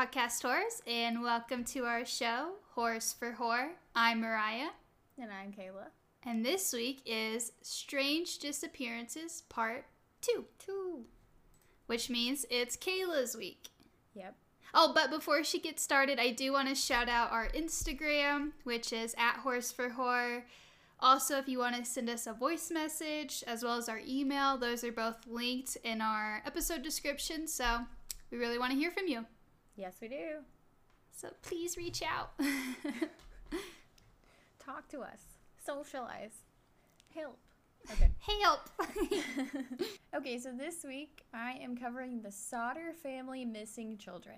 podcast horrors, and welcome to our show, Whores for Horror. I'm Mariah, And I'm Kayla. and this week is Strange Disappearances Part 2, Two. which means it's Kayla's week. Yep. Oh, but before she gets started, I do want to shout out our Instagram, which is at Whores for Horror. Also, if you want to send us a voice message as well as our email, those are both linked in our episode description. So we really want to hear from you. Yes, we do. So please reach out. Talk to us. Socialize. Help. Okay. Help! okay, so this week I am covering the Sodder family missing children.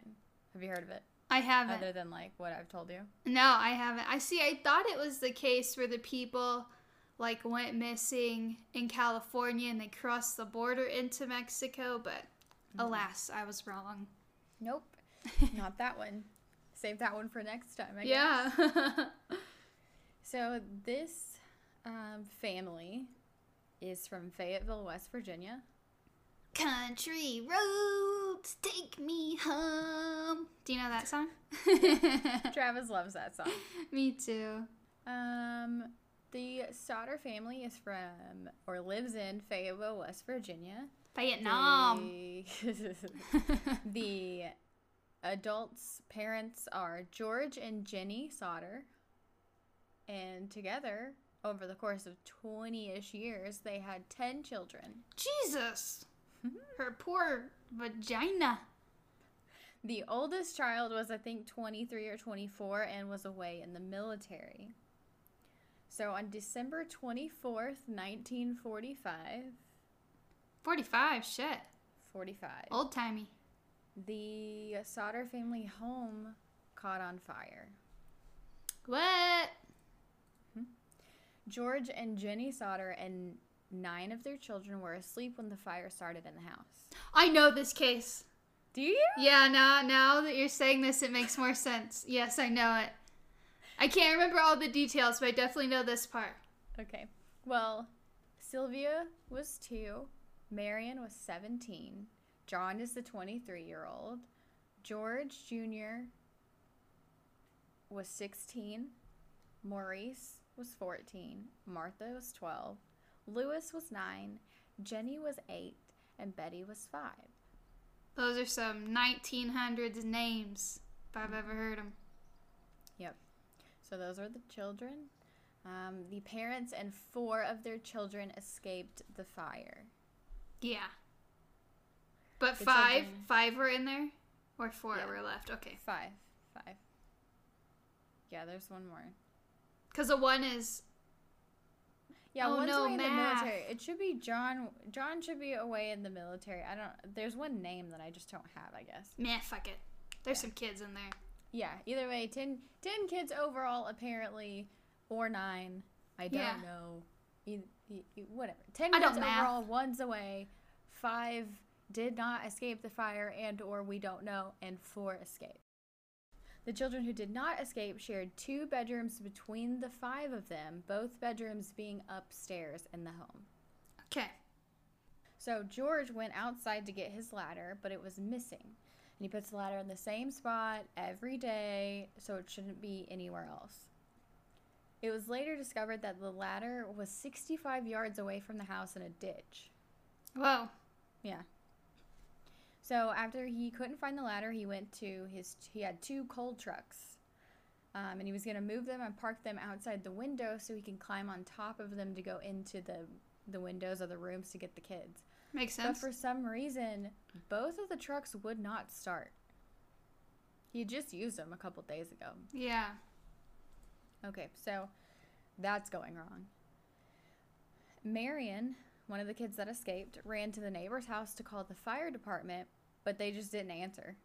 Have you heard of it? I haven't. Other than like what I've told you? No, I haven't. I see. I thought it was the case where the people like went missing in California and they crossed the border into Mexico, but mm-hmm. alas, I was wrong. Nope. Not that one. Save that one for next time. I guess. Yeah. So this um, family is from Fayetteville, West Virginia. Country roads take me home. Do you know that song? Travis loves that song. me too. Um, the Sodder family is from or lives in Fayetteville, West Virginia. Vietnam. The, the adults' parents are George and Jenny Sodder, and together, over the course of 20 ish years, they had 10 children. Jesus. Mm-hmm. Her poor vagina. The oldest child was, I think, 23 or 24 and was away in the military. So on December 24th, 1945, 45, shit. 45, Old timey. The Sodder family home caught on fire. What? Hmm? George and Jenny Sodder and nine of their children were asleep when the fire started in the house. I know this case. Do you? Yeah, now now that you're saying this, it makes more sense. Yes, I know it. I can't remember all the details, but I definitely know this part. Okay. Well, Sylvia was two, Marion was 17, John is the 23 year old, George Jr. was 16, Maurice was 14, Martha was 12, Lewis was 9, Jenny was 8, and Betty was 5. Those are some 1900s names, if I've ever heard them. Yep. So those are the children. Um, the parents and four of their children escaped the fire. Yeah. But The five, five were in there, or four Yeah. were left. Okay, Five. Five. Yeah, there's one more. because the one is Yeah, Oh, one's no, away in the military. It should be John. John should be away in the military. I don't. There's one name that I just don't have. I guess. meh. Fuck it. There's Yeah. some kids in there. Yeah. Either way, 10, 10 kids overall apparently, or nine. I don't Yeah. know. E- e- whatever. Ten I kids math. overall. One's away. Five did not escape the fire, and or we don't know, and four escaped. The children who did not escape shared two bedrooms between the five of them, both bedrooms being upstairs in the home. Okay. So George went outside to get his ladder, but it was missing. And he puts the ladder in the same spot every day, so it shouldn't be anywhere else. It was later discovered that the ladder was 65 yards away from the house in a ditch. Whoa. Yeah. So after he couldn't find the ladder, he went to his. He had two coal trucks, um, and he was going to move them and park them outside the window so he can climb on top of them to go into the the windows of the rooms to get the kids. Makes sense. But for some reason, both of the trucks would not start. He had just used them a couple days ago. yeah. Okay, so that's going wrong. Marion, one of the kids that escaped, ran to the neighbor's house to call the fire department, but they just didn't answer.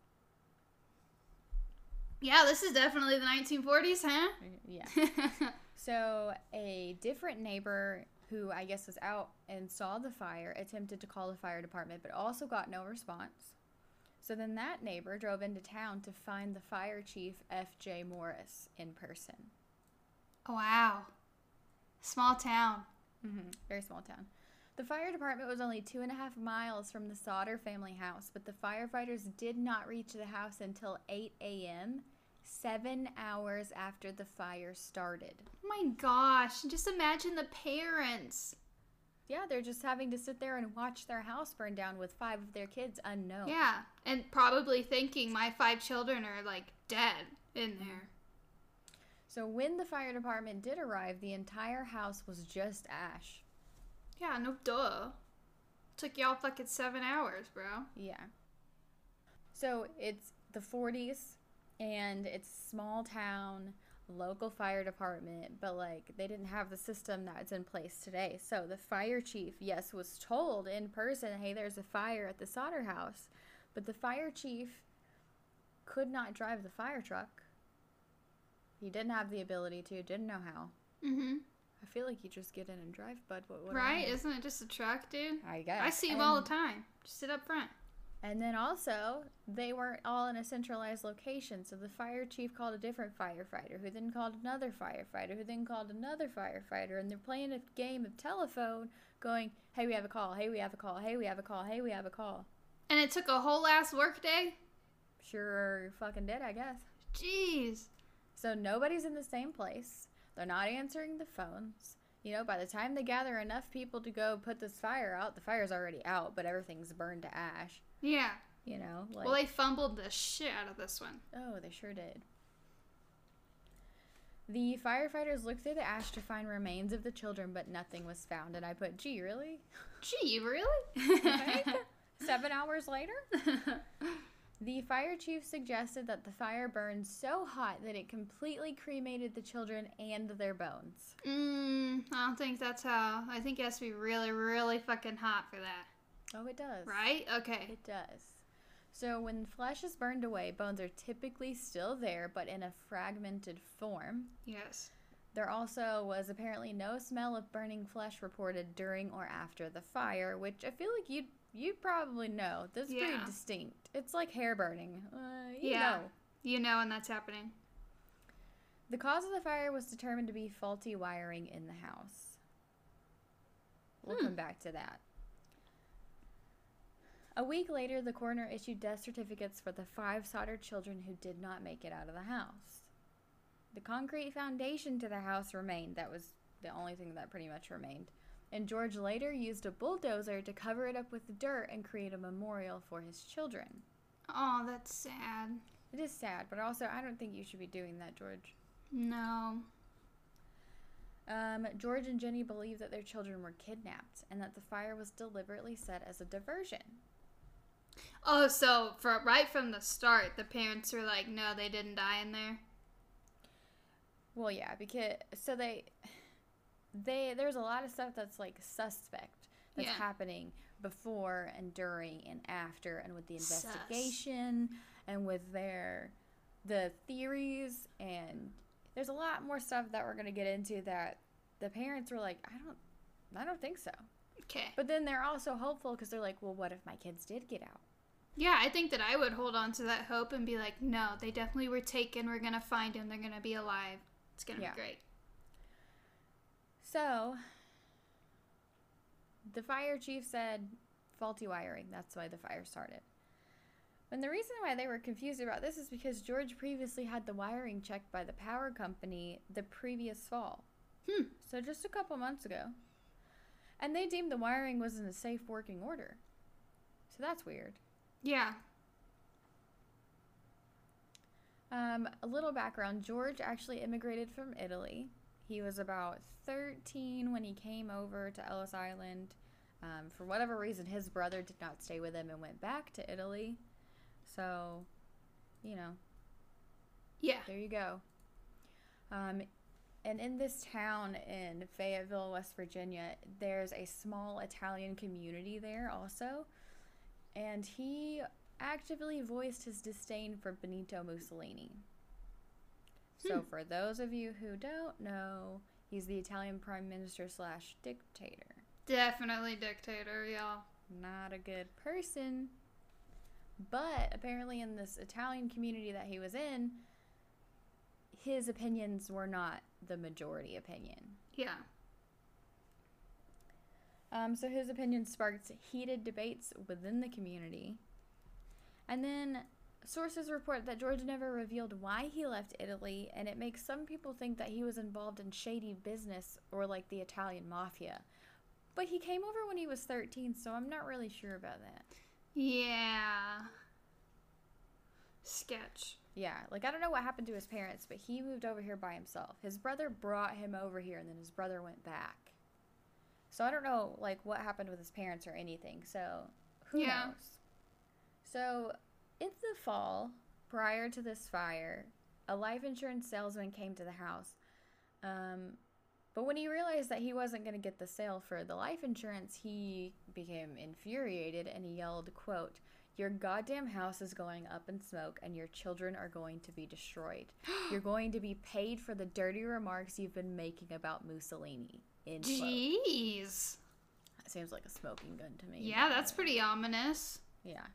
Yeah, this is definitely the 1940s, huh? Yeah. So a different neighbor who I guess was out and saw the fire attempted to call the fire department, but also got no response. So then that neighbor drove into town to find the fire chief, F.J. Morris, in person. wow. Small town. hmm Very small town. The fire department was only two and a half miles from the Sodder family house, but the firefighters did not reach the house until 8 a.m., seven hours after the fire started. Oh my gosh. Just imagine the parents. Yeah, they're just having to sit there and watch their house burn down with five of their kids unknown. Yeah. And probably thinking my five children are like dead in there. So when the fire department did arrive, the entire house was just ash. Yeah, no duh. Took y'all fucking seven hours, bro. Yeah. So it's the 40s and it's small town, local fire department, but like they didn't have the system that's in place today. So the fire chief, yes, was told in person, hey, there's a fire at the Sodder house. But the fire chief could not drive the fire truck. He didn't have the ability to, didn't know how. Mm-hmm. I feel like you just get in and drive, bud. What, what Right? Isn't it just a truck, dude? I guess. I see them all the time. Just sit up front. And then also, they weren't all in a centralized location. So the fire chief called a different firefighter, who then called another firefighter, who then called another firefighter. And they're playing a game of telephone, going, hey, we have a call. Hey, we have a call. Hey, we have a call. Hey, we have a call. And it took a whole ass work day? Sure, fucking did, I guess. Jeez. So nobody's in the same place. They're not answering the phones. You know, by the time they gather enough people to go put this fire out, the fire's already out, but everything's burned to ash. Yeah. You know, like well, they fumbled the shit out of this one. Oh, they sure did. The firefighters looked through the ash to find remains of the children, but nothing was found. And I put, gee, really? Gee, really? Seven hours later? The fire chief suggested that the fire burned so hot that it completely cremated the children and their bones. mm, I don't think that's how. I think it has to be really, really fucking hot for that. Oh, it does. Right? Okay. It does. So when flesh is burned away, bones are typically still there, but in a fragmented form. Yes. There also was apparently no smell of burning flesh reported during or after the fire, which I feel like you'd you'd probably know. That's Yeah. pretty distinct. It's like hair burning. Uh, you Yeah. know. You know when that's happening. The cause of the fire was determined to be faulty wiring in the house. We'll Hmm. come back to that. A week later, the coroner issued death certificates for the five Sodder children who did not make it out of the house. The concrete foundation to the house remained. That was the only thing that pretty much remained. And George later used a bulldozer to cover it up with dirt and create a memorial for his children. Oh, that's sad. It is sad, but also I don't think you should be doing that, George. No. Um, George and Jenny believe that their children were kidnapped and that the fire was deliberately set as a diversion. Oh, so for right from the start, the parents were like, "No, they didn't die in there." Well, yeah, because so they they there's a lot of stuff that's like suspect that's Yeah. happening before and during and after and with the Sus. investigation and with their the theories and there's a lot more stuff that we're going to get into that the parents were like, I don't I don't think so. Okay. But then they're also hopeful because they're like, well, what if my kids did get out? Yeah, I think that I would hold on to that hope and be like, "No, they definitely were taken. We're gonna find them. They're gonna be alive. It's gonna Yeah. be great." So, the fire chief said faulty wiring. That's why the fire started. And the reason why they were confused about this is because George previously had the wiring checked by the power company the previous fall. Hmm. So, just a couple months ago. And they deemed the wiring was in a safe working order. So, that's weird. Yeah. Um, a little background George actually immigrated from Italy. He was about 13 when he came over to Ellis Island. Um, for whatever reason, his brother did not stay with him and went back to Italy. So, you know, Yeah. there you go. Um, and in this town in Fayetteville, West Virginia, there's a small Italian community there also. And he actively voiced his disdain for Benito Mussolini. So, Hmm. for those of you who don't know, he's the Italian prime minister slash dictator. Definitely dictator, y'all. Not a good person. But apparently, in this Italian community that he was in, his opinions were not the majority opinion. Yeah. Um, so his opinion sparked heated debates within the community. And then sources report that George never revealed why he left Italy, and it makes some people think that he was involved in shady business or like the Italian mafia. But he came over when he was 13, so I'm not really sure about that. Yeah. Sketch. Yeah, like I don't know what happened to his parents, but he moved over here by himself. His brother brought him over here, and then his brother went back. So I don't know, like what happened with his parents or anything. So who Yeah. knows? So in the fall, prior to this fire, a life insurance salesman came to the house. Um, but when he realized that he wasn't going to get the sale for the life insurance, he became infuriated and he yelled, "quote Your goddamn house is going up in smoke and your children are going to be destroyed. You're going to be paid for the dirty remarks you've been making about Mussolini." Quote. Jeez. That seems like a smoking gun to me. Yeah, that's pretty ominous. yeah.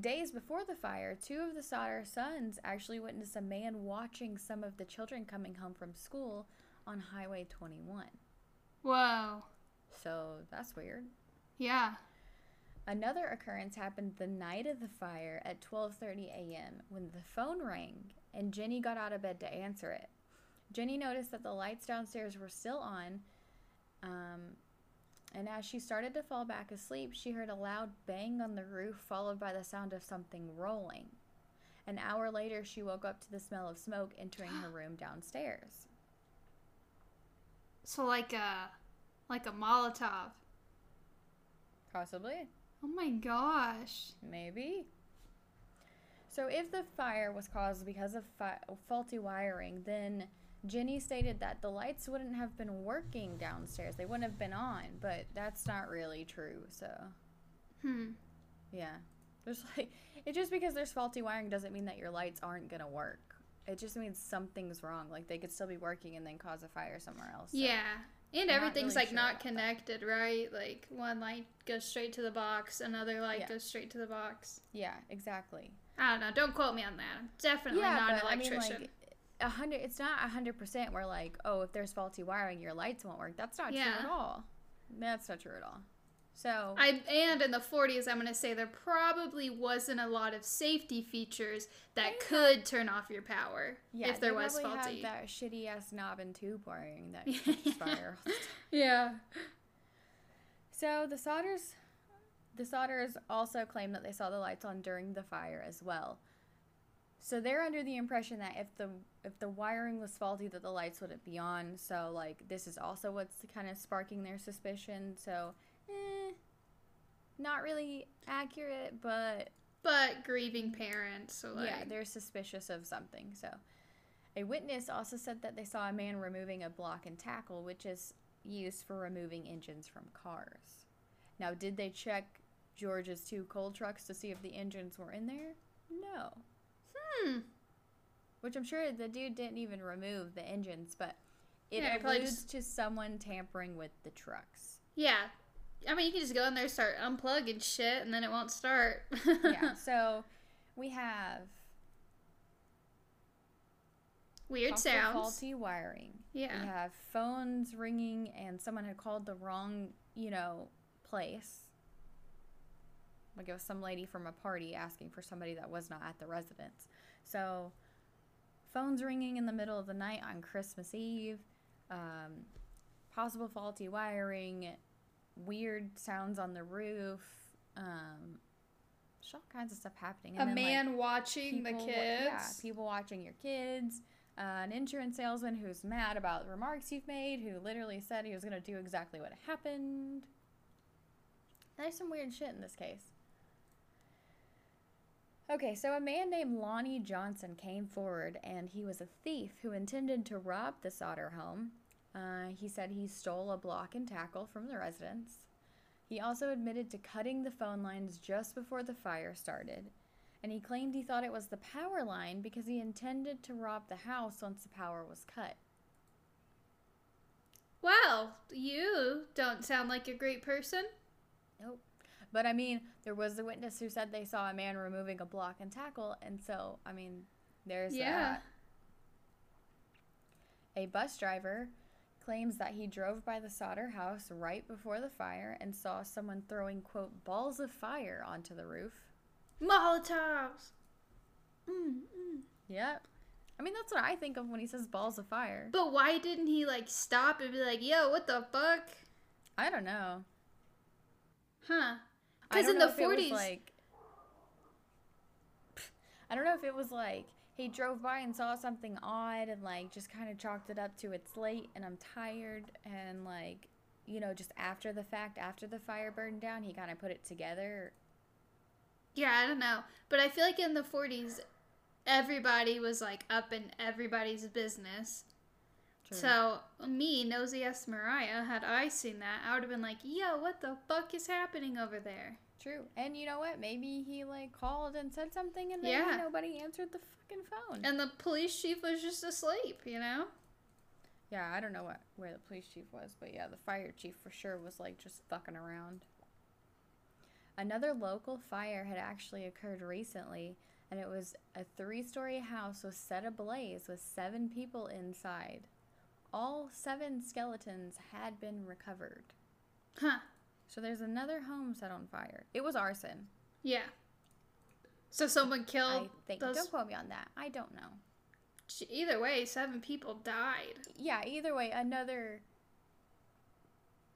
Days before the fire, two of the Sodder sons actually witnessed a man watching some of the children coming home from school on Highway 21. Whoa. So that's weird. Yeah. Another occurrence happened the night of the fire at 12:30 a.m. when the phone rang and Jenny got out of bed to answer it. Jenny noticed that the lights downstairs were still on, um, and as she started to fall back asleep, she heard a loud bang on the roof, followed by the sound of something rolling. An hour later, she woke up to the smell of smoke entering her room downstairs. So like a like a Molotov. Possibly. Oh my gosh. Maybe. So, if the fire was caused because of fi- faulty wiring, then Jenny stated that the lights wouldn't have been working downstairs. They wouldn't have been on, but that's not really true. So, Hmm. yeah. There's like, it just because there's faulty wiring doesn't mean that your lights aren't going to work. It just means something's wrong. Like, they could still be working and then cause a fire somewhere else. So- Yeah. And Not everything's really like sure not about that. connected, right? Like one light goes straight to the box, another light Yeah. goes straight to the box. Yeah, exactly. I don't know. Don't quote me on that. I'm definitely not an electrician. like a hundred. It's not a hundred percent. Where like, oh, if there's faulty wiring, your lights won't work. That's not true at all. That's not true at all. So I and in the 40s, I'm gonna say there probably wasn't a lot of safety features that could turn off your power yeah, if there they was probably faulty. Had that shitty ass knob and tube wiring that fire. all the time. Yeah. So the Sodders, the Sodders also claim that they saw the lights on during the fire as well. So they're under the impression that if the if the wiring was faulty, that the lights wouldn't be on. So like this is also what's kind of sparking their suspicion. So, eh, not really accurate, but But grieving parents, so like yeah, they're suspicious of something. So, a witness also said that they saw a man removing a block and tackle, which is used for removing engines from cars. Now, did they check George's two coal trucks to see if the engines were in there? No. hmm. Which I'm sure the dude didn't even remove the engines, but it Yeah, alludes just- to someone tampering with the trucks. Yeah. I mean, you can just go in there, start unplugging shit, and then it won't start. yeah, so we have Weird sounds. faulty wiring. Yeah. We have phones ringing and someone had called the wrong, you know, place. Like it was some lady from a party asking for somebody that was not at the residence. So, phones ringing in the middle of the night on Christmas Eve, um, possible faulty wiring, weird sounds on the roof, um, just all kinds of stuff happening. A then, like, man watching the kids. Yeah, people watching your kids. Uh, an insurance salesman who's mad about the remarks you've made, who literally said he was going to do exactly what happened. There's some weird shit in this case. Okay, so a man named Lonnie Johnson came forward and he was a thief who intended to rob the Sodder home. Uh, he said he stole a block and tackle from the residence. He also admitted to cutting the phone lines just before the fire started and he claimed he thought it was the power line because he intended to rob the house once the power was cut. Well, you don't sound like a great person. Nope. But I mean, there was a witness who said they saw a man removing a block and tackle, and so I mean, there's Yeah. that. A bus driver claims that he drove by the Sodder house right before the fire and saw someone throwing, quote, balls of fire onto the roof. Molotovs. Mm, mm. Yep. I mean, that's what I think of when he says balls of fire. But why didn't he like stop and be like, "Yo, what the fuck?" I don't know. Huh? Because in the if it was, forties, like, I don't know if it was like he drove by and saw something odd and like just kind of chalked it up to it's late and I'm tired and like you know just after the fact after the fire burned down he kind of put it together. yeah, I don't know. But I feel like in the forties, everybody was like up in everybody's business. True. So me, nosy ass Mariah, had I seen that, I would have been like, "Yo, what the fuck is happening over there?" True. And you know what? Maybe he like called and said something and maybe Yeah. nobody answered the fucking phone. And the police chief was just asleep, you know? yeah, I don't know what where the police chief was, but yeah, the fire chief for sure was like just fucking around. Another local fire had actually occurred recently, and it was a three-story house was set ablaze with seven people inside. All seven skeletons had been recovered. Huh? So there's another home set on fire. It was arson. Yeah. So someone I killed think. those. Don't quote me on that. I don't know. Either way, seven people died. yeah, either way, another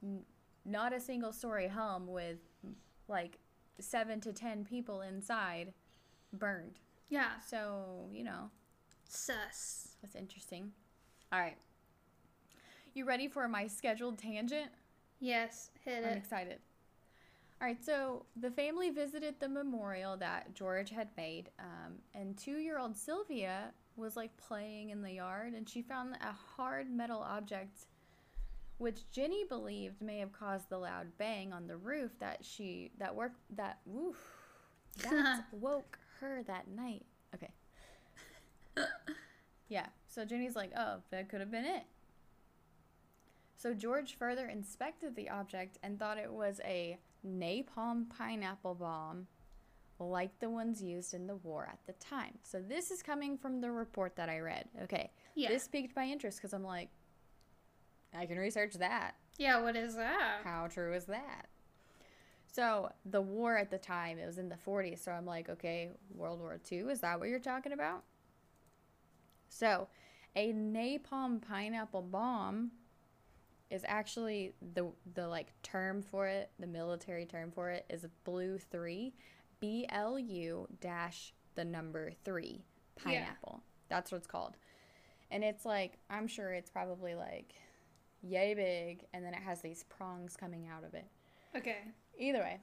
n- not a single story home with like seven to ten people inside burned. Yeah. So, you know, Sus. that's interesting. All right. You ready for my scheduled tangent? Yes, hit it. I'm excited. All right, so the family visited the memorial that George had made, um, and two year old Sylvia was like playing in the yard, and she found a hard metal object, which Jenny believed may have caused the loud bang on the roof that she that work that woof that woke her that night. Okay. yeah, so Jenny's like, oh, that could have been it. So George further inspected the object and thought it was a napalm pineapple bomb like the ones used in the war at the time. So this is coming from the report that I read. Okay. Yeah. This piqued my interest because I'm like, I can research that. yeah, what is that? How true is that? So the war at the time, it was in the 40s. So I'm like, okay, World War II, is that what you're talking about? So a napalm pineapple bomb is actually the the like term for it, the military term for it is blue three, B L U dash the number three Yeah. pineapple. That's what it's called. And it's like I'm sure it's probably like yay big, and then it has these prongs coming out of it. Okay. Either way.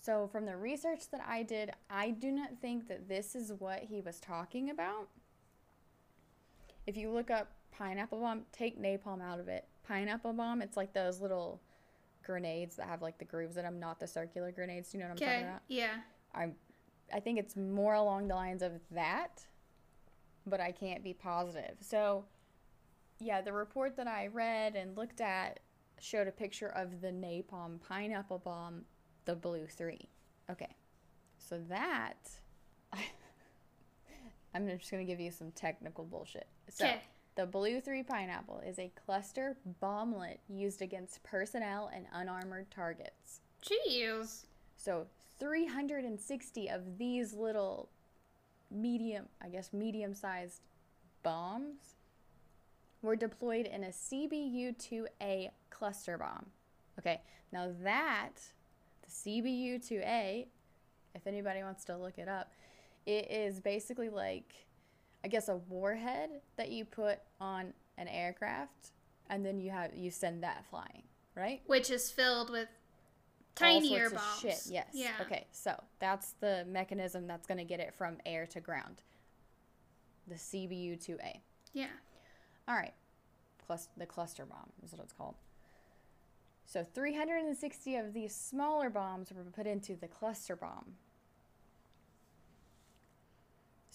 So, from the research that I did, I do not think that this is what he was talking about. If you look up pineapple bomb, take napalm out of it. Pineapple bomb, it's like those little grenades that have like the grooves in them, not the circular grenades. Do you know what I'm talking about? Yeah. I'm, I think it's more along the lines of that, but I can't be positive. So, yeah, the report that I read and looked at showed a picture of the napalm pineapple bomb, the blue three. Okay, so that I'm just gonna give you some technical bullshit. So, Okay. The blue three pineapple is a cluster bomblet used against personnel and unarmored targets. Jeez. So 360 of these little medium, I guess medium sized bombs were deployed in a CBU 2A cluster bomb. Okay, now that, the CBU 2A, if anybody wants to look it up, it is basically like, I guess, a warhead that you put on an aircraft and then you have you send that flying, right? Which is filled with tinier bombs. Shit, yes. Yeah. Okay, so that's the mechanism that's going to get it from air to ground. The CBU 2A. Yeah. All right. Clus- the cluster bomb is what it's called. So 360 of these smaller bombs were put into the cluster bomb.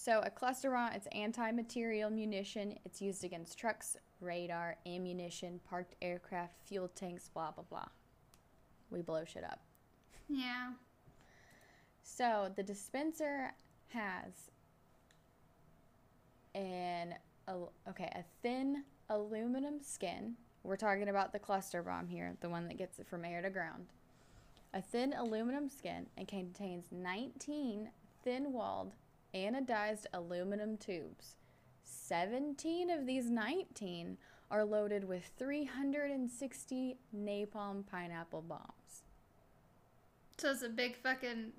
So a cluster bomb, it's anti-material munition. It's used against trucks, radar, ammunition, parked aircraft, fuel tanks, blah blah blah. We blow shit up. Yeah. So the dispenser has an okay a thin aluminum skin. We're talking about the cluster bomb here, the one that gets it from air to ground. A thin aluminum skin and contains 19 thin walled anodized aluminum tubes. 17 of these 19 are loaded with 360 napalm pineapple bombs. So it's a big fucking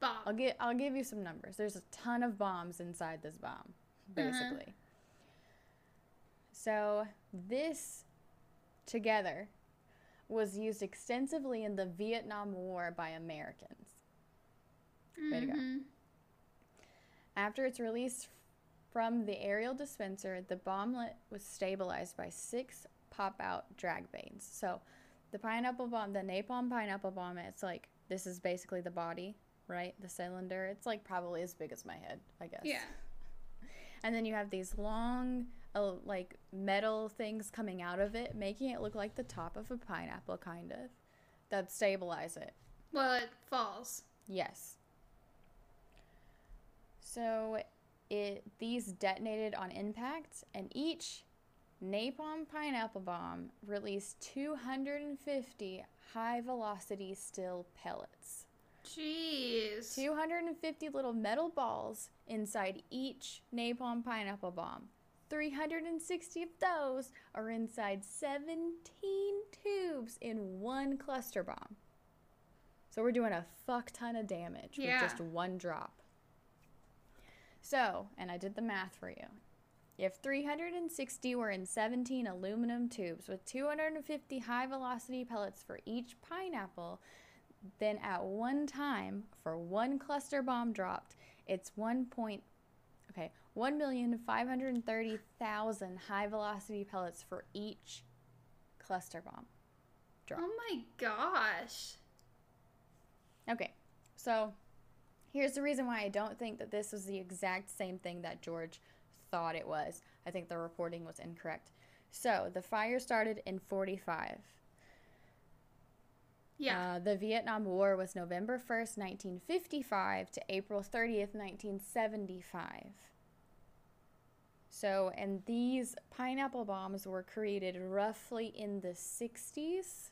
bomb. I'll get I'll give you some numbers. There's a ton of bombs inside this bomb, mm-hmm. basically. So this together was used extensively in the Vietnam War by Americans. Way to go. Mm-hmm. After its release from the aerial dispenser, the bomblet was stabilized by six pop out drag vanes. So the pineapple bomb, the napalm pineapple bomb, it's like this is basically the body, right? The cylinder. It's like probably as big as my head, I guess. Yeah. And then you have these long, uh, like metal things coming out of it, making it look like the top of a pineapple, kind of. That stabilize it. Well, it falls. Yes. So it these detonated on impact, and each napalm pineapple bomb released 250 high velocity still pellets. Jeez. 250 little metal balls inside each napalm pineapple bomb. 360 of those are inside 17 tubes in one cluster bomb. So we're doing a fuck ton of damage Yeah. with just one drop. So, and I did the math for you. If 360 were in 17 aluminum tubes with 250 high velocity pellets for each pineapple, then at one time for one cluster bomb dropped, it's 1 point okay, 1,530,000 high velocity pellets for each cluster bomb. drop. Oh my gosh. Okay, so here's the reason why I don't think that this was the exact same thing that George thought it was. I think the reporting was incorrect. So the fire started in 45. Yeah. Uh, the Vietnam War was November 1st, 1955 to April 30th, 1975. So, and these pineapple bombs were created roughly in the 60s.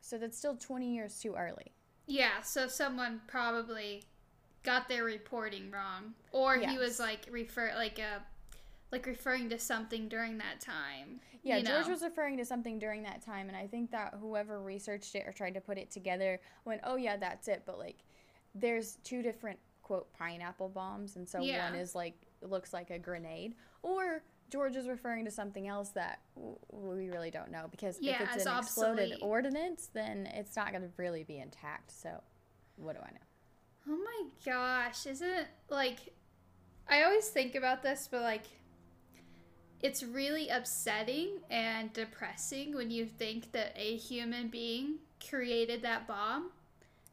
So that's still 20 years too early. Yeah, so someone probably got their reporting wrong or he was like refer like uh like referring to something during that time. Yeah, you George was referring to something during that time, and I think that whoever researched it or tried to put it together went, "Oh yeah, that's it." But like, there's two different quote pineapple bombs, and so Yeah. one is like looks like a grenade, or George is referring to something else that w- we really don't know because Yeah, if it's it's an exploded ordinance, then it's not going to really be intact. So, what do I know? Oh my gosh, isn't it like I always think about this, but like it's really upsetting and depressing when you think that a human being created that bomb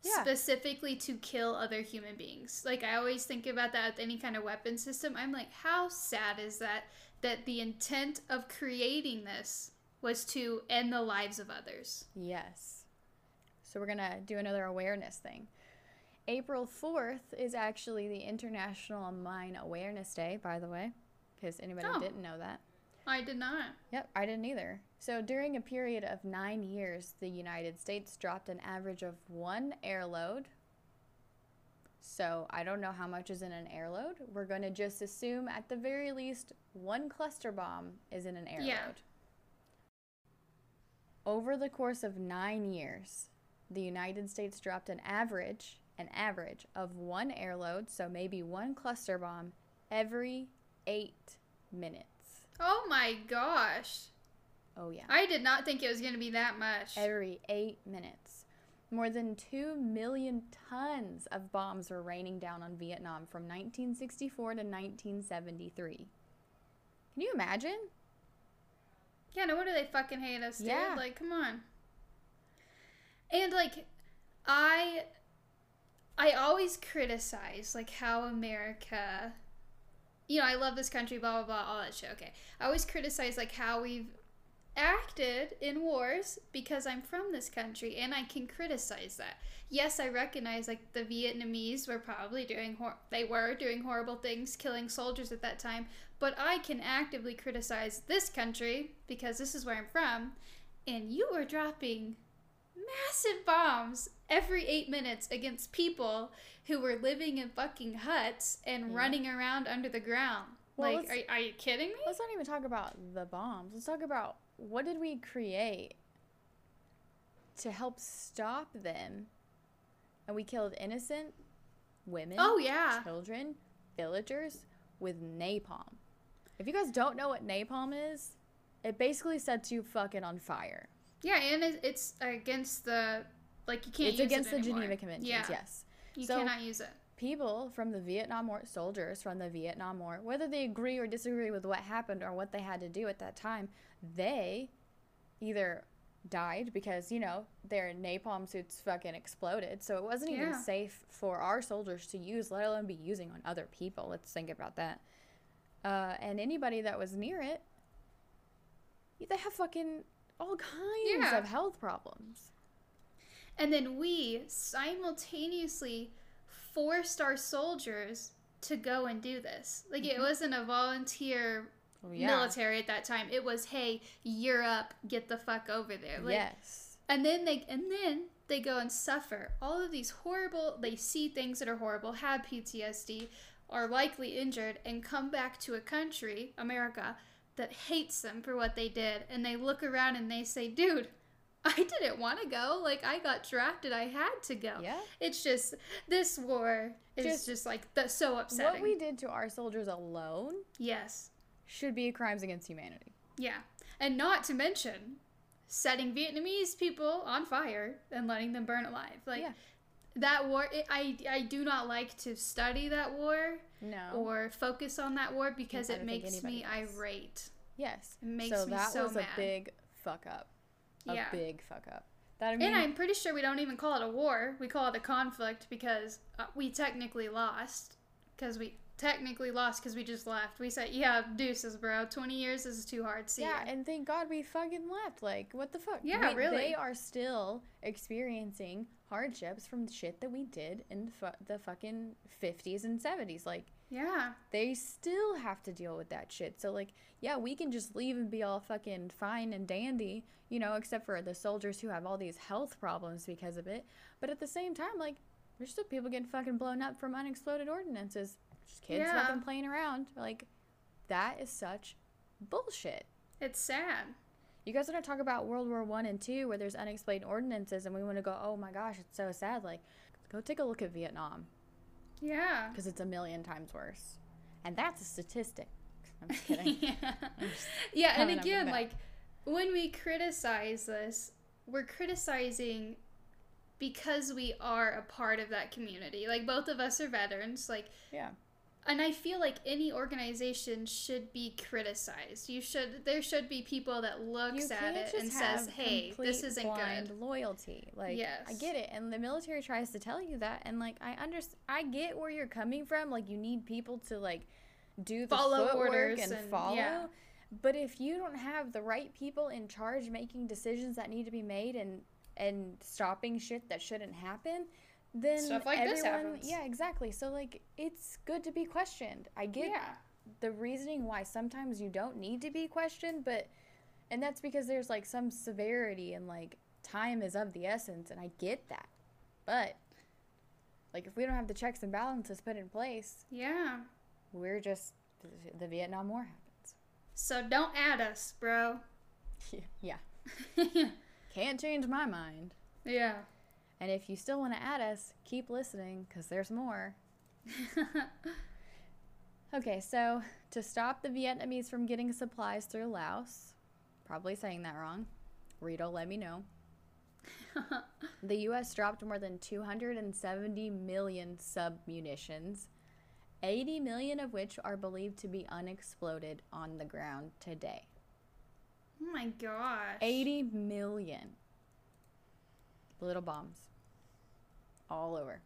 Yeah. specifically to kill other human beings. Like I always think about that with any kind of weapon system. I'm like, how sad is that that the intent of creating this was to end the lives of others. Yes. So we're going to do another awareness thing. April 4th is actually the International Mine Awareness Day, by the way, because anybody Oh. didn't know that. I did not. Yep, I didn't either. So during a period of nine years, the United States dropped an average of one airload. So I don't know how much is in an airload. We're going to just assume at the very least one cluster bomb is in an airload. Yeah. Over the course of nine years, the United States dropped an average, an average of one airload, so maybe one cluster bomb every eight minutes. Oh my gosh. Oh yeah. I did not think it was going to be that much. every eight minutes. More than 2 million tons of bombs were raining down on Vietnam from 1964 to 1973. Can you imagine? Yeah, no wonder they fucking hate us, dude. Yeah. Like, come on. And like, I, I always criticize like how America, you know, I love this country, blah blah blah, all that shit. Okay, I always criticize like how we've acted in wars because I'm from this country and I can criticize that. Yes, I recognize like the Vietnamese were probably doing hor- they were doing horrible things, killing soldiers at that time, but I can actively criticize this country because this is where I'm from and you were dropping massive bombs every 8 minutes against people who were living in fucking huts and running around under the ground. Well, like, are, are you kidding me? Let's not even talk about the bombs. Let's talk about what did we create to help stop them? And we killed innocent women, Oh yeah. children, villagers with napalm. If you guys don't know what napalm is, it basically sets you fucking on fire. Yeah, and it's against the like you can't. it's against it the anymore. Geneva Conventions, Yeah, yes. you So- cannot use it. people from the Vietnam War, soldiers from the Vietnam War, whether they agree or disagree with what happened or what they had to do at that time, they either died because, you know, their napalm suits fucking exploded. So it wasn't even safe for our soldiers to use, let alone be using on other people. Let's think about that. Uh, and anybody that was near it, they have fucking all kinds Yeah. of health problems. And then we simultaneously forced our soldiers to go and do this. Like it wasn't a volunteer Oh, yeah. military at that time. It was, hey, you're get the fuck over there. Like, yes. And then they and then they go and suffer all of these horrible. They see things that are horrible, have PTSD, are likely injured, and come back to a country, America, that hates them for what they did. And they look around and they say, "Dude, I didn't want to go. Like I got drafted. I had to go." Yeah. It's just this war is Just- just, like the, so upsetting. What we did to our soldiers alone yes. Should be crimes against humanity. Yeah. And not to mention setting Vietnamese people on fire and letting them burn alive. Like Yeah. that war it, I I do not like to study that war No. or focus on that war because it makes me does. irate. yes. It makes so me that so was mad. a big fuck up. A Yeah. big fuck up. That I mean, And I'm pretty sure we don't even call it a war. We call it a conflict because uh, we technically lost because we technically lost because we just left. We said, "Yeah, deuces, bro. 20 years is too hard. See yeah, ya." and thank God we fucking left. Like, what the fuck? Yeah, We- really. They are still experiencing hardships from shit that we did in the, fu- the fucking 50s and 70s. Like, yeah. they still have to deal with that shit. So like, yeah, we can just leave and be all fucking fine and dandy, you know, except for the soldiers who have all these health problems because of it. But at the same time, like, there's still people getting fucking blown up from unexploded ordinances. Just kids Yeah. fucking playing around. Like, that is such bullshit. It's sad. You guys want to talk about World War One and Two, where there's unexplained ordinances, and we want to go, oh my gosh, it's so sad. Like, go take a look at Vietnam Yeah. because it's a million times worse, and that's a statistic. I'm just kidding. yeah. Just yeah, and coming up with again, like when we criticize this, we're criticizing because we are a part of that community. Like both of us are veterans, like yeah. And I feel like any organization should be criticized. You should there should be people that looks at it and says, "Hey, this isn't good." Loyalty, like I get it, and the military tries to tell you that, and like I understand, I get where you're coming from. Like you need people to like do the Follow orders and, and- follow. yeah. But if you don't have the right people in charge making decisions that need to be made and and stopping shit that shouldn't happen, then Stuff like everyone, this happens. yeah, exactly. So like it's good to be questioned. I get Yeah. the reasoning why sometimes you don't need to be questioned, but and that's because there's like some severity and like time is of the essence, and I get that. But like if we don't have the checks and balances put in place, Yeah. we're just the Vietnam War happens. So don't add us, bro. yeah, can't change my mind. yeah. And if you still want to add us, keep listening because there's more. Okay, so to stop the Vietnamese from getting supplies through Laos, probably saying that wrong, Rito, let me know. the U.S. dropped more than 270 million sub munitions, 80 million of which are believed to be unexploded on the ground today. oh my gosh. 80 million little bombs all over.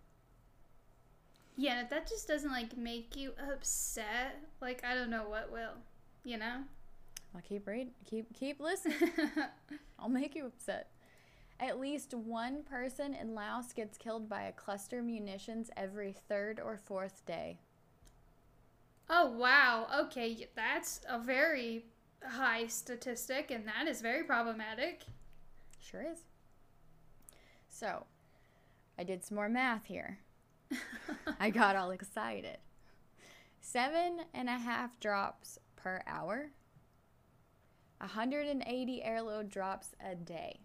Yeah, if that just doesn't like make you upset, like I don't know what will. You know? I'll keep reading. Keep keep listening. I'll make you upset. At least one person in Laos gets killed by a cluster munitions every third or fourth day. oh wow. Okay, that's a very high statistic, and that is very problematic. Sure is. So, I did some more math here. I got all excited. Seven and a half drops per hour, 180 airload drops a day,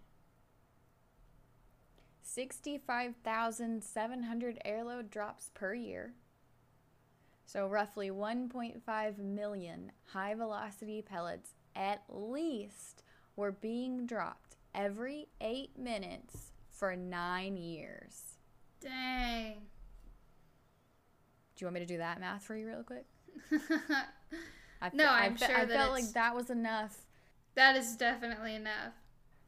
65,700 airload drops per year. So, roughly 1.5 million high velocity pellets at least were being dropped every eight minutes for nine years. Dang. Do you want me to do that math for you real quick? I No, I I'm fe- sure I that felt like that was enough that is definitely enough.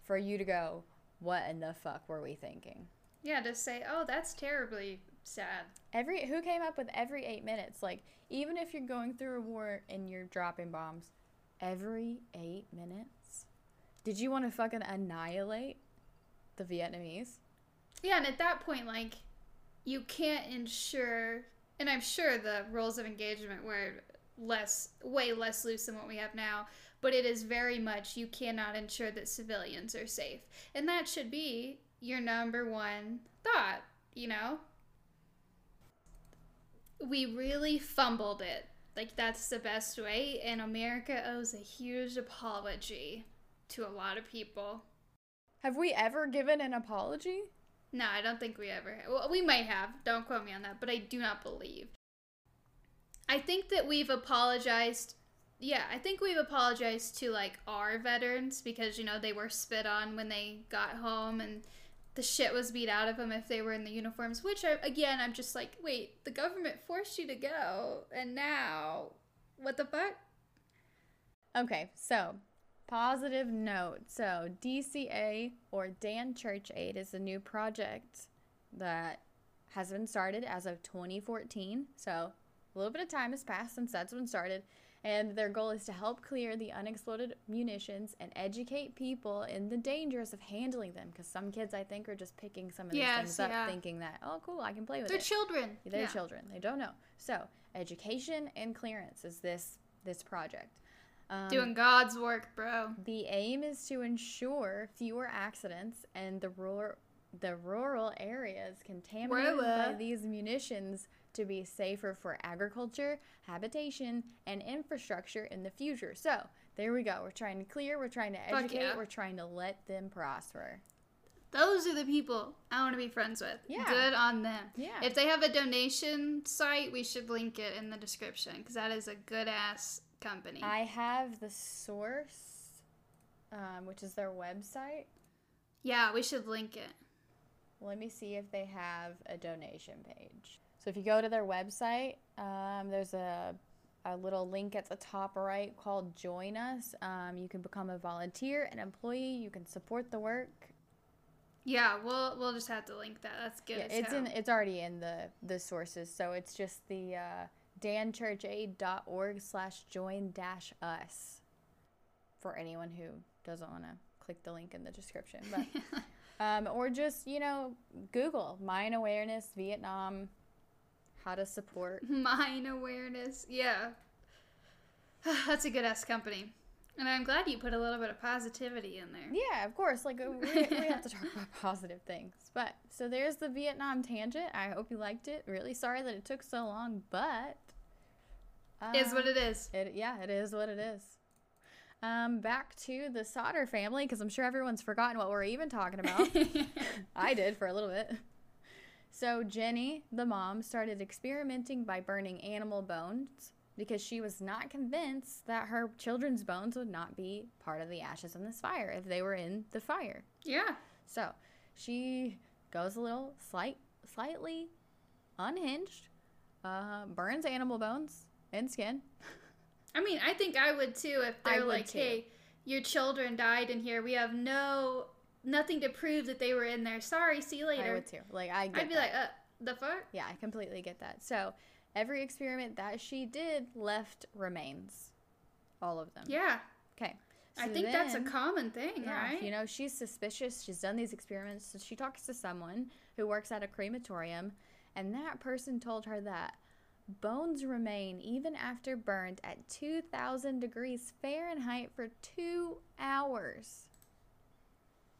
for you to go, what in the fuck were we thinking? Yeah, to say, oh, that's terribly sad. Every who came up with every eight minutes? Like even if you're going through a war and you're dropping bombs, every eight minutes. Did you want to fucking annihilate the Vietnamese? Yeah, and at that point, like, you can't ensure, and I'm sure the rules of engagement were less, way less loose than what we have now, but it is very much you cannot ensure that civilians are safe. And that should be your number one thought, you know? We really fumbled it. Like, that's the best way, and America owes a huge apology to a lot of people. Have we ever given an apology? No, I don't think we ever. Well, we might have. Don't quote me on that, but I do not believe. I think that we've apologized. Yeah, I think we've apologized to like our veterans because you know they were spit on when they got home and the shit was beat out of them if they were in the uniforms. Which I, again, I'm just like, wait, the government forced you to go, and now, what the fuck? Okay, so positive note. So DCA or Dan Church Aid is a new project that has been started as of 2014. So a little bit of time has passed since that's been started. And their goal is to help clear the unexploded munitions and educate people in the dangers of handling them. Because some kids, I think, are just picking some of these Yes, things up, yeah. thinking that, oh, cool, I can play with They're it. children. They're Yeah. children. They don't know. So education and clearance is this this project. Um, Doing God's work, bro. the aim is to ensure fewer accidents and the rural the rural areas contaminated by these munitions to be safer for agriculture, habitation, and infrastructure in the future. So there we go. We're trying to clear. We're trying to educate. yeah. We're trying to let them prosper. Those are the people I want to be friends with. Yeah. Good on them. Yeah. If they have a donation site, we should link it in the description because that is a good ass company. I have the source, um, which is their website. yeah, we should link it. Let me see if they have a donation page. So if you go to their website, um, there's a, a little link at the top right called Join Us. Um, you can become a volunteer, an employee. You can support the work. Yeah, we'll we'll just have to link that. That's good. Yeah, it's in. It's already in the the sources. So it's just the uh, danchurchaid.org slash join dash us for anyone who doesn't want to click the link in the description. But um, or just you know Google mine awareness Vietnam, how to support. Mine awareness. Yeah. That's a good ass company. And I'm glad you put a little bit of positivity in there. Yeah, of course. Like we, we have to talk about positive things. But so there's the Vietnam tangent. I hope you liked it. Really sorry that it took so long, but uh, Is what it is. It yeah, it is what it is. Um, back to the Sodder family because I'm sure everyone's forgotten what we're even talking about. I did for a little bit. So Jenny, the mom, started experimenting by burning animal bones because she was not convinced that her children's bones would not be part of the ashes in this fire if they were in the fire. yeah. So she goes a little slight, slightly unhinged, uh, burns animal bones and skin. I mean, I think I would too if they're like, too. "Hey, your children died in here. We have no nothing to prove that they were in there. Sorry, see you later." I later." would too. Like I I'd be that. like, "Uh, the fuck?" Yeah, I completely get that. So every experiment that she did left remains. All of them. Yeah. Okay. I so think that's a common thing, Yeah, right? you know, she's suspicious. She's done these experiments. So she talks to someone who works at a crematorium, and that person told her that bones remain even after burned at 2,000 degrees Fahrenheit for two hours.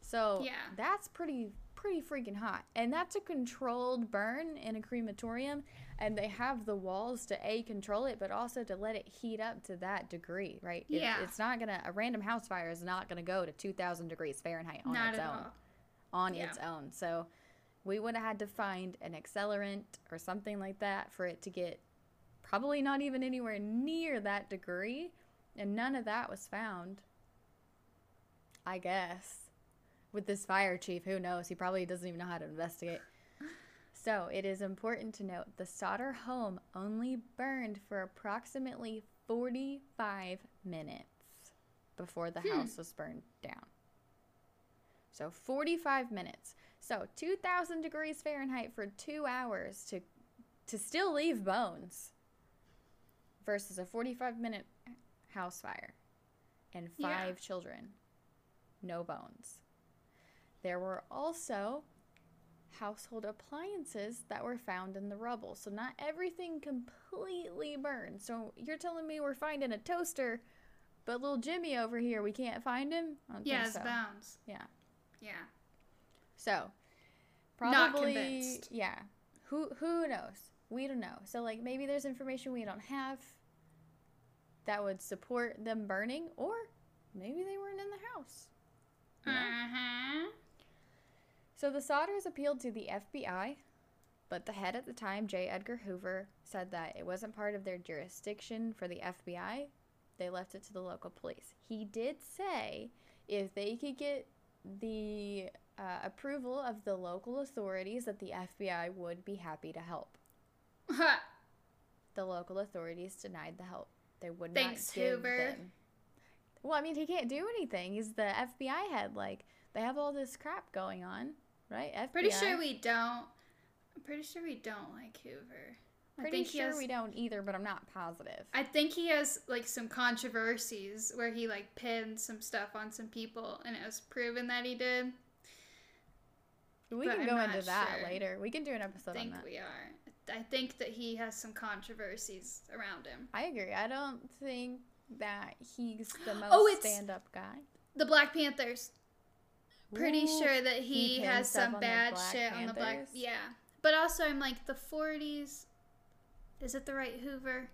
So Yeah. that's pretty pretty freaking hot, and that's a controlled burn in a crematorium, and they have the walls to a control it, but also to let it heat up to that degree, right? It- Yeah. it's not gonna a random house fire is not gonna go to 2,000 degrees Fahrenheit on Not its at own all. on Yeah. its own. So we would have had to find an accelerant or something like that for it to get probably not even anywhere near that degree. And none of that was found. I guess. With this fire chief, who knows? He probably doesn't even know how to investigate. So it is important to note the Sodder home only burned for approximately 45 minutes before the hmm. house was burned down. So 45 minutes. So 2000 degrees Fahrenheit for 2 hours to to still leave bones versus a 45 minute house fire and 5 Yeah. children. No bones. There were also household appliances that were found in the rubble. So not everything completely burned. So you're telling me we're finding a toaster, but little Jimmy over here, we can't find him? I Yeah, it's so. bounds. Yeah. Yeah. So, Not probably convinced. yeah. Who who knows? We don't know. So like maybe there's information we don't have that would support them burning or maybe they weren't in the house. you know? Uh-huh. So the Sodders appealed to the FBI, but the head at the time, J. Edgar Hoover, said that it wasn't part of their jurisdiction for the FBI. They left it to the local police. He did say if they could get the uh, approval of the local authorities, that the FBI would be happy to help. The local authorities denied the help. They would Thanks, not give Hoover. them. Well, I mean, he can't do anything. He's the FBI head. Like they have all this crap going on, right? FBI. Pretty sure we don't. I'm pretty sure we don't like Hoover. I Pretty sure has, we don't either, but I'm not positive. I think he has like some controversies where he like pinned some stuff on some people, and it was proven that he did. We but can go into that sure. later. We can do an I episode on think we are. I think that he has some controversies around him. I agree. I don't think that he's the oh, most Oh, stand-up guy. The Black Panthers. Pretty Ooh, sure that he he, has some bad shit on the Black. Yeah, but also I'm like the 40s. Is it the right Hoover?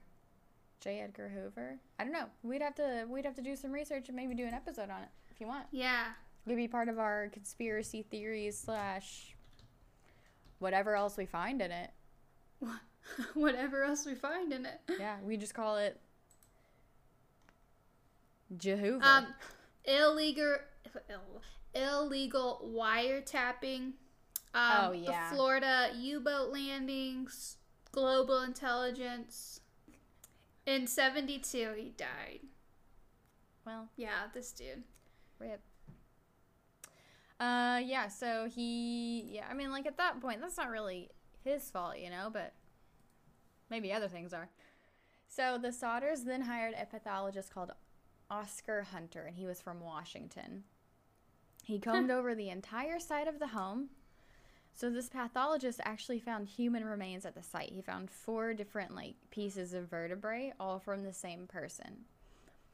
J. Edgar Hoover. I don't know. We'd have to we'd have to do some research and maybe do an episode on it if you want. Yeah. It'd be part of our conspiracy theories slash whatever else we find in it. Whatever else we find in it. Yeah, we just call it Jehovah. Um, illegal, illegal wiretapping. Um, Oh, yeah. The Florida U-boat landings, global intelligence. In '72, he died. well, Yeah, this dude. Rip. Uh, yeah, so he, yeah, I mean, like at that point, that's not really his fault, you know, but maybe other things are. So the Sodders then hired a pathologist called Oscar Hunter, and he was from Washington. He combed over the entire site of the home. So this pathologist actually found human remains at the site. He found four different like pieces of vertebrae, all from the same person.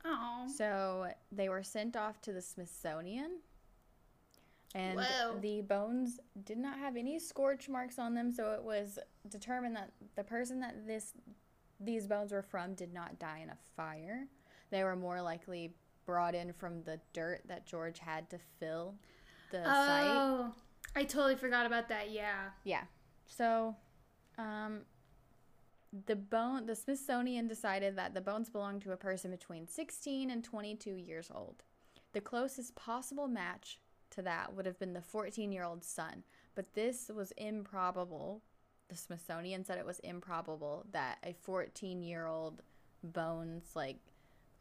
Oh. So they were sent off to the Smithsonian. And Whoa. the bones did not have any scorch marks on them, so it was determined that the person that this these bones were from did not die in a fire. They were more likely brought in from the dirt that George had to fill the site. Oh, I totally forgot about that. Yeah. Yeah. So, um, the bone, the Smithsonian decided that the bones belonged to a person between 16 and 22 years old. The closest possible match to that would have been the 14 year old son, but this was improbable. The Smithsonian said it was improbable that a 14 year old bones, like,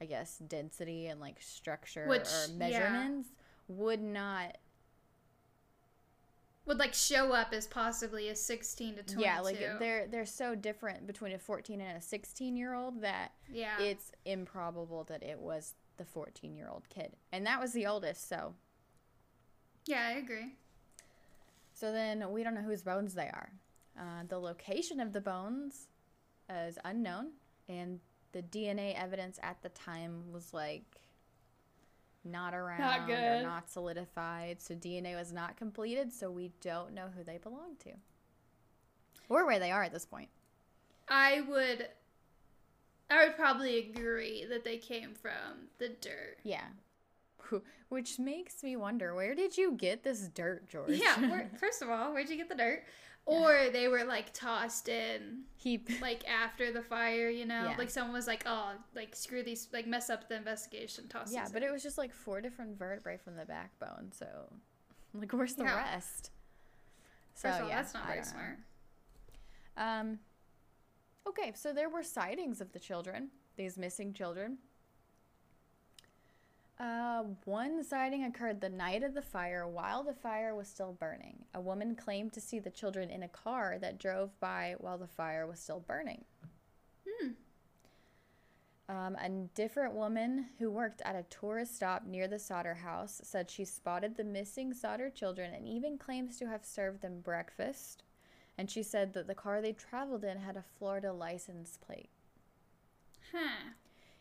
I guess, density and like structure Which- or yeah. measurements would not Would like show up as possibly a 16 to 22. Yeah, like they're they're so different between a 14 and a 16 year old that Yeah. it's improbable that it was the 14 year old kid. And that was the oldest, so. Yeah, I agree. So then we don't know whose bones they are. Uh, the location of the bones is unknown, and the DNA evidence at the time was like not around or good. not solidified. So DNA was not completed, so we don't know who they belong to or where they are at this point. I would I would probably agree that they came from the dirt. Yeah. Wh- Which makes me wonder where did you get this dirt, George? Yeah, where, first of all, where'd you get the dirt? Or they were like tossed in Heap. like after the fire, you know? Yeah. Like someone was like, "Oh, like screw these, like mess up the investigation, toss Yeah, but in." it was just like four different vertebrae from the backbone. So, like, where's the Yeah. rest? So, all, yeah, that's not very know. smart. Um, okay, so there were sightings of the children, these missing children. Uh, one sighting occurred the night of the fire while the fire was still burning. A woman claimed to see the children in a car that drove by while the fire was still burning. Hmm. Um, a different woman who worked at a tourist stop near the Sodder house said she spotted the missing Sodder children and even claims to have served them breakfast. And she said that the car they traveled in had a Florida license plate. Huh.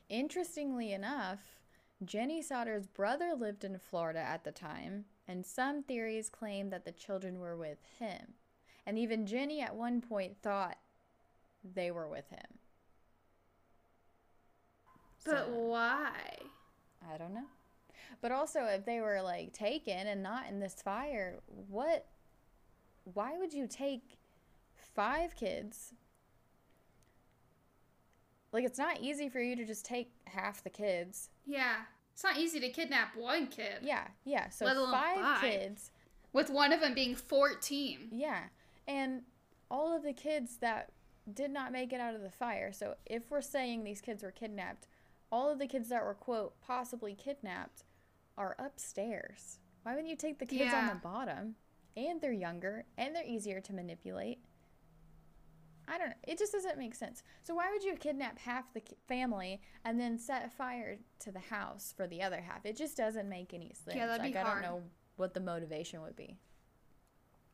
Interestingly enough, Jenny Sodder's brother lived in Florida at the time, and some theories claim that the children were with him. And even Jenny at one point thought they were with him. But So- why? I don't know. But also, if they were like taken and not in this fire, what? Why would you take five kids? Like, it's not easy for you to just take half the kids. Yeah. It's not easy to kidnap one kid. Yeah, yeah. So five five. kids. With one of them being 14. Yeah, and all of the kids that did not make it out of the fire. So if we're saying these kids were kidnapped, all of the kids that were quote possibly kidnapped are upstairs. Why wouldn't you take the kids on the bottom? And they're younger and they're easier to manipulate. I don't know. It just doesn't make sense. So why would you kidnap half the family and then set fire to the house for the other half? It just doesn't make any sense. Yeah, that'd like be I don't know what the motivation would be.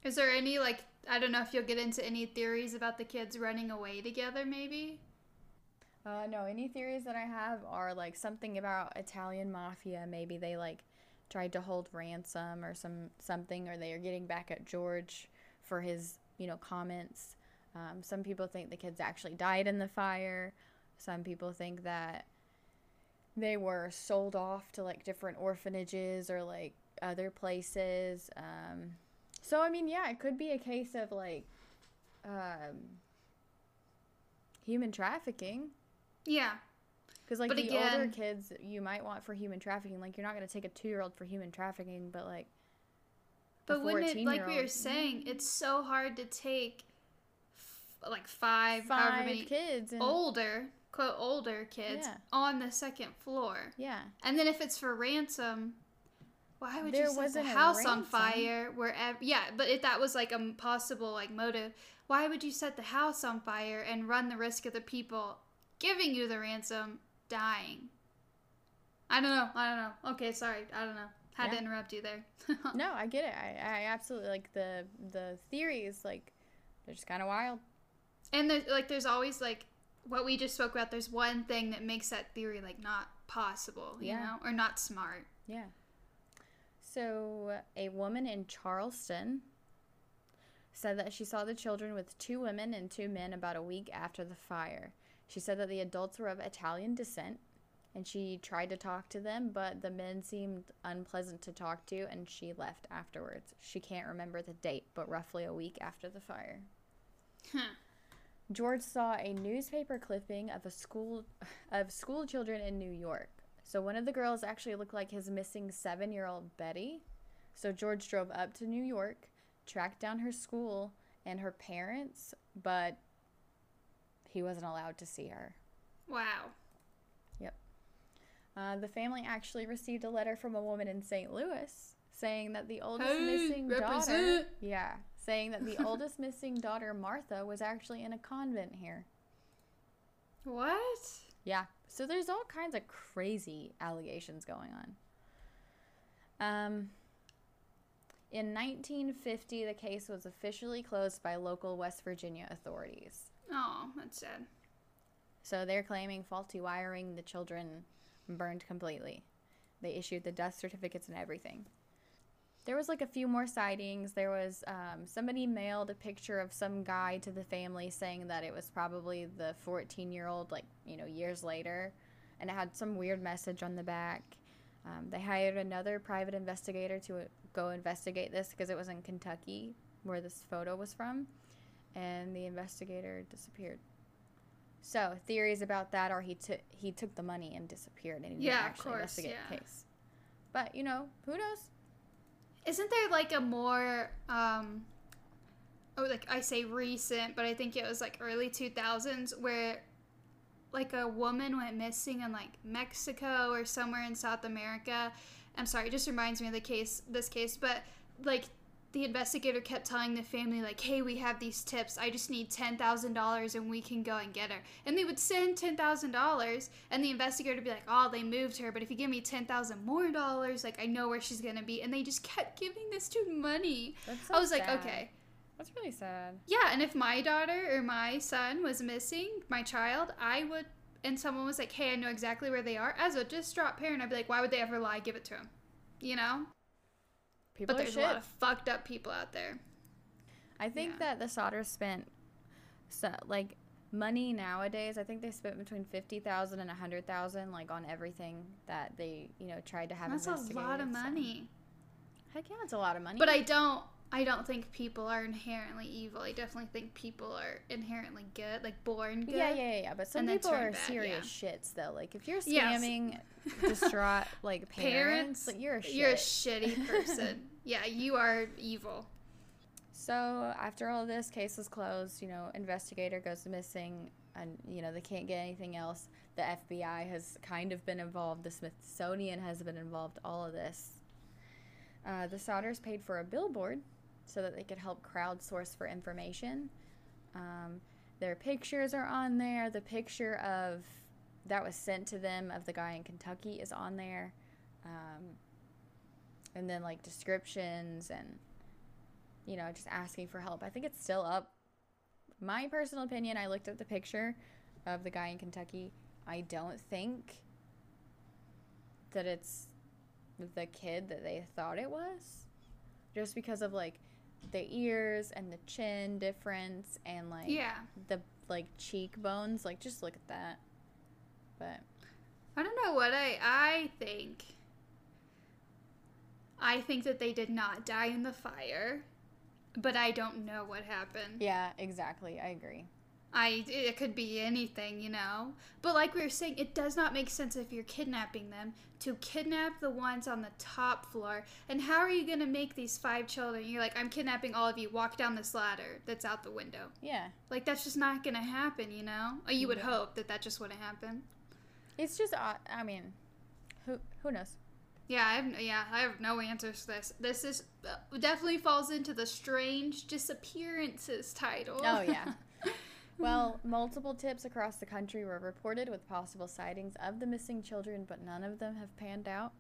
Is there any, like, I don't know if you'll get into any theories about the kids running away together, maybe? Uh, no, any theories that I have are like something about Italian mafia. Maybe they like tried to hold ransom or some something, or they are getting back at George for his you know comments. Um, some people think the kids actually died in the fire. Some people think that they were sold off to like different orphanages or like other places. Um, so I mean, yeah, it could be a case of like um, human trafficking. Yeah. Because like But the older kids, you might want for human trafficking. Like you're not gonna take a two year old for human trafficking, but like. But wouldn't it, like we were 14-year-old saying, it's so hard to take like five, five however many kids and older, quote, older kids Yeah. on the second floor. yeah, And then if it's for ransom, why would There you set the house on fire wherever? Yeah, but if that was like a possible like motive, why would you set the house on fire and run the risk of the people giving you the ransom dying? I don't know. I don't know. Okay, sorry. I don't know. Had to interrupt you there. no, I get it. I, I absolutely like the the theories. Like they're just kind of wild. And there's like there's always like what we just spoke about. There's one thing that makes that theory like not possible, you Yeah. know, or not smart. Yeah. So, a woman in Charleston said that she saw the children with two women and two men about a week after the fire. She said that the adults were of Italian descent and she tried to talk to them, but the men seemed unpleasant to talk to and she left afterwards. She can't remember the date, but roughly a week after the fire. Huh. George saw a newspaper clipping of a school of school children in New York. So one of the girls actually looked like his missing 7-year-old Betty. So George drove up to New York, tracked down her school and her parents, but he wasn't allowed to see her. Wow. Yep. Uh, the family actually received a letter from a woman in St. Louis saying that the oldest Hey, missing daughter, yeah, saying that the oldest missing daughter Martha was actually in a convent here. What? Yeah. So there's all kinds of crazy allegations going on. Um, in 1950, the case was officially closed by local West Virginia authorities. Oh, that's sad. So they're claiming faulty wiring, the children burned completely. They issued the death certificates and everything. There was like a few more sightings. There was um, somebody mailed a picture of some guy to the family saying that it was probably the 14 year old, like, you know, years later. And it had some weird message on the back. Um, they hired another private investigator to uh, go investigate this because it was in Kentucky where this photo was from. And the investigator disappeared. So theories about that are he took he took the money and disappeared and he Yeah, didn't actually course, investigate the case. But you know, who knows? Isn't there like a more um oh like I say recent, but I think it was like early 2000s where like a woman went missing in like Mexico or somewhere in South America. I'm sorry, it just reminds me of the case this case, but like the investigator kept telling the family like, "Hey, we have these tips. I just need ten thousand dollars, and we can go and get her." And they would send ten thousand dollars, and the investigator would be like, "Oh, they moved her, but if you give me 10000 more dollars, like I know where she's gonna be." And they just kept giving this dude money. That's so I was like, "Okay, That's really sad. yeah." And if my daughter or my son was missing, my child, I would, and someone was like, "Hey, I know exactly where they are," as a distraught parent, I'd be like, "Why would they ever lie? Give it to him," you know. People But there's shit. a lot of fucked up people out there. I think yeah. that the Sodders spent so like money nowadays. I think they spent between fifty thousand and a hundred thousand, like on everything that they you know tried to have. That's a lot of money. Heck yeah, it's a lot of money. But I don't I don't think people are inherently evil. I definitely think people are inherently good, like born good. Yeah, yeah, yeah, yeah. But some people are bad, serious shits though. Like if you're Yes. scamming distraught like parents, Parents, like you're a shit. You're a shitty person. yeah, you are evil. So after all this, case is closed. You know, investigator goes missing, and you know they can't get anything else. The FBI has kind of been involved. The Smithsonian has been involved. All of this. Uh, the Sodders paid for a billboard so that they could help crowdsource for information. Um, their pictures are on there. The picture of that was sent to them of the guy in Kentucky is on there. Um, and then like descriptions and you know just asking for help. I think it's still up. My personal opinion, I looked at the picture of the guy in Kentucky. I don't think that it's the kid that they thought it was. Just because of like the ears and the chin difference and like Yeah. the like cheekbones. Like just look at that. But I don't know what I I think. I think that they did not die in the fire, but I don't know what happened. yeah, exactly. I agree. I it could be anything, you know. But like we were saying, it does not make sense if you're kidnapping them to kidnap the ones on the top floor. And how are you going to make these five children? You're like, I'm kidnapping all of you. Walk down this ladder that's out the window. Yeah. Like that's just not going to happen, you know. Or you would Yeah. hope that that just wouldn't happen. It's just. I mean, who who knows? Yeah, I have yeah, I have no answers to this. This is uh, definitely falls into the strange disappearances title. Oh yeah. Well, multiple tips across the country were reported with possible sightings of the missing children, but none of them have panned out.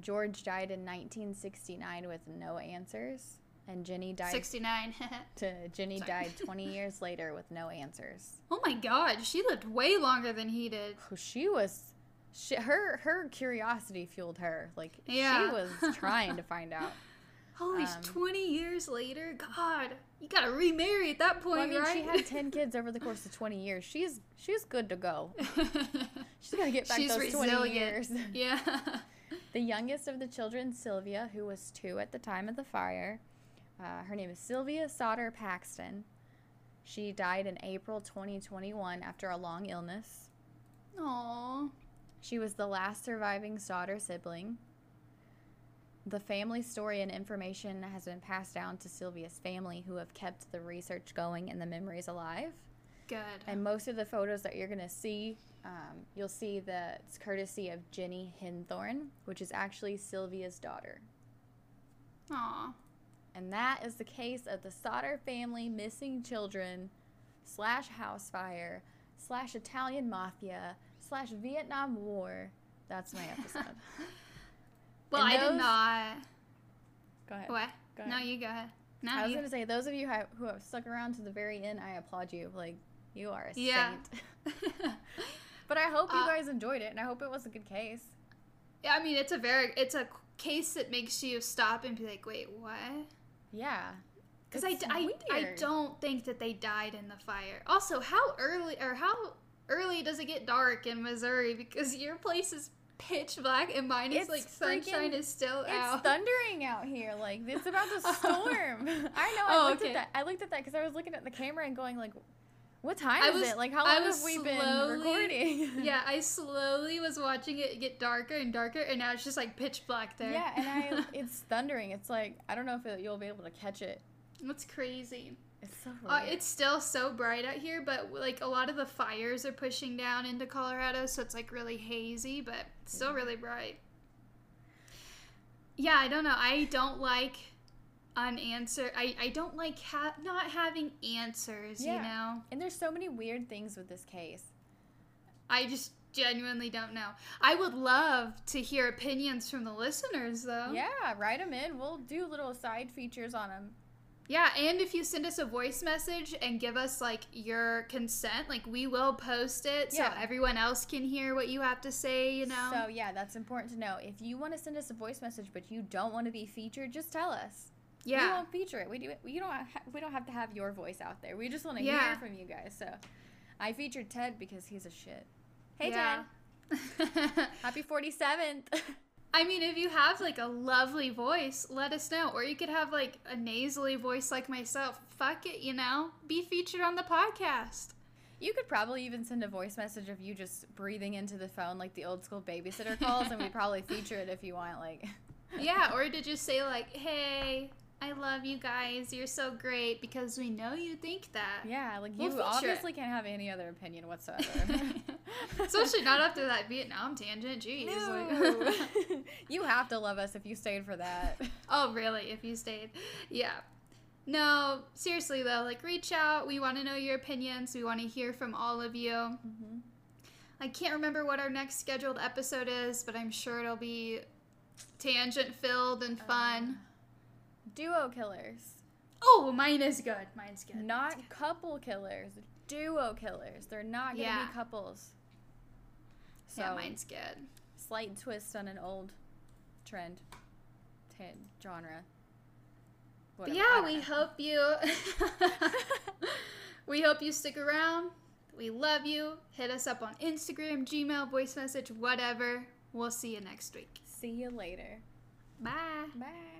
George died in 1969 with no answers, and Jenny died. 69. to Jenny Sorry. died 20 years later with no answers. oh my god, she lived way longer than he did. Oh, She was, she, her her curiosity fueled her. Like Yeah. she was trying to find out. Holy, Um, 20 years later? God, you gotta remarry at that point, Well, I mean, right? she had 10 kids over the course of 20 years. She's she's good to go. She's to get back She's those 20 years. yeah. The youngest of the children, Sylvia, who was two at the time of the fire, uh, her name is Sylvia Sodder Paxton. She died in April 2021 after a long illness. Aww. She was the last surviving Sodder sibling. The family story and information has been passed down to Sylvia's family, who have kept the research going and the memories alive. Good. And most of the photos that you're going to see, um, you'll see that it's courtesy of Jenny Henthorn, which is actually Sylvia's daughter. Aw. And that is the case of the Sodder family missing children slash house fire slash Italian mafia slash Vietnam War. That's my episode. Well, And I did not. Go ahead. What? Go No, you go ahead. No, I was you. gonna say those of you who have stuck around to the very end, I applaud you. Like you are a Yeah. saint. But I hope you Uh, guys enjoyed it, and I hope it was a good case. yeah, I mean, it's a very, it's a case that makes you stop and be like, wait, what? Yeah. Because I, I, I don't think that they died in the fire. Also, how early or how early does it get dark in Missouri? Because your place is pitch black and mine is It's like sunshine freaking- is still out. It's thundering out here. Like it's about to storm. I know. I Oh, looked okay. at that. I looked at that because I was looking at the camera and going like, "What time I is was- it? Like how long have we been recording?" yeah, I slowly was watching it get darker and darker, and now it's just like pitch black there. Yeah, and I it's thundering. It's like I don't know if it, you'll be able to catch it. That's crazy. It's so. Uh, it's still so bright out here, but like a lot of the fires are pushing down into Colorado, so it's like really hazy, but still really bright. Yeah, I don't know. I don't like unanswered. I I don't like ha- not having answers. You Yeah. know, and there's so many weird things with this case. I just genuinely don't know. I would love to hear opinions from the listeners, though. Yeah, write them in. We'll do little side features on them. Yeah, and if you send us a voice message and give us like your consent, like we will post it so everyone else can hear what you have to say, you know. So yeah, that's important to know. If you want to send us a voice message but you don't want to be featured, just tell us. Yeah. We yeah. won't feature it. We do. We don't. Ha- we don't have to have your voice out there. We just want to Yeah. hear from you guys. So, I featured Ted because he's a shit. Hey Yeah. Ted, happy forty seventh. I mean, if you have like a lovely voice, let us know. Or you could have like a nasally voice like myself. Fuck it, you know? Be featured on the podcast. you could probably even send a voice message of you just breathing into the phone like the old school babysitter calls, and we'd probably feature it if you want. Like, Yeah, or to just say like, "Hey, I love you guys. You're so great," because we know you think that. yeah, like We'll you feature it. obviously can't have any other opinion whatsoever. Especially not after that Vietnam tangent. Jeez. No. like- you have to love us if you stayed for that. oh, really? If you stayed, yeah. No, seriously though, like reach out. We want to know your opinions. We want to hear from all of you. Mm-hmm. I can't remember what our next scheduled episode is, but I'm sure it'll be tangent filled and fun. Duo killers. oh, mine is good. Mine's good. Not couple killers, duo killers. They're not gonna Yeah. be couples. So yeah, mine's good. slight twist on an old trend, t- genre. Whatever, yeah, we know. hope you. we hope you stick around. We love you. Hit us up on Instagram, Gmail, voice message, whatever. We'll see you next week. See you later. Bye. Bye.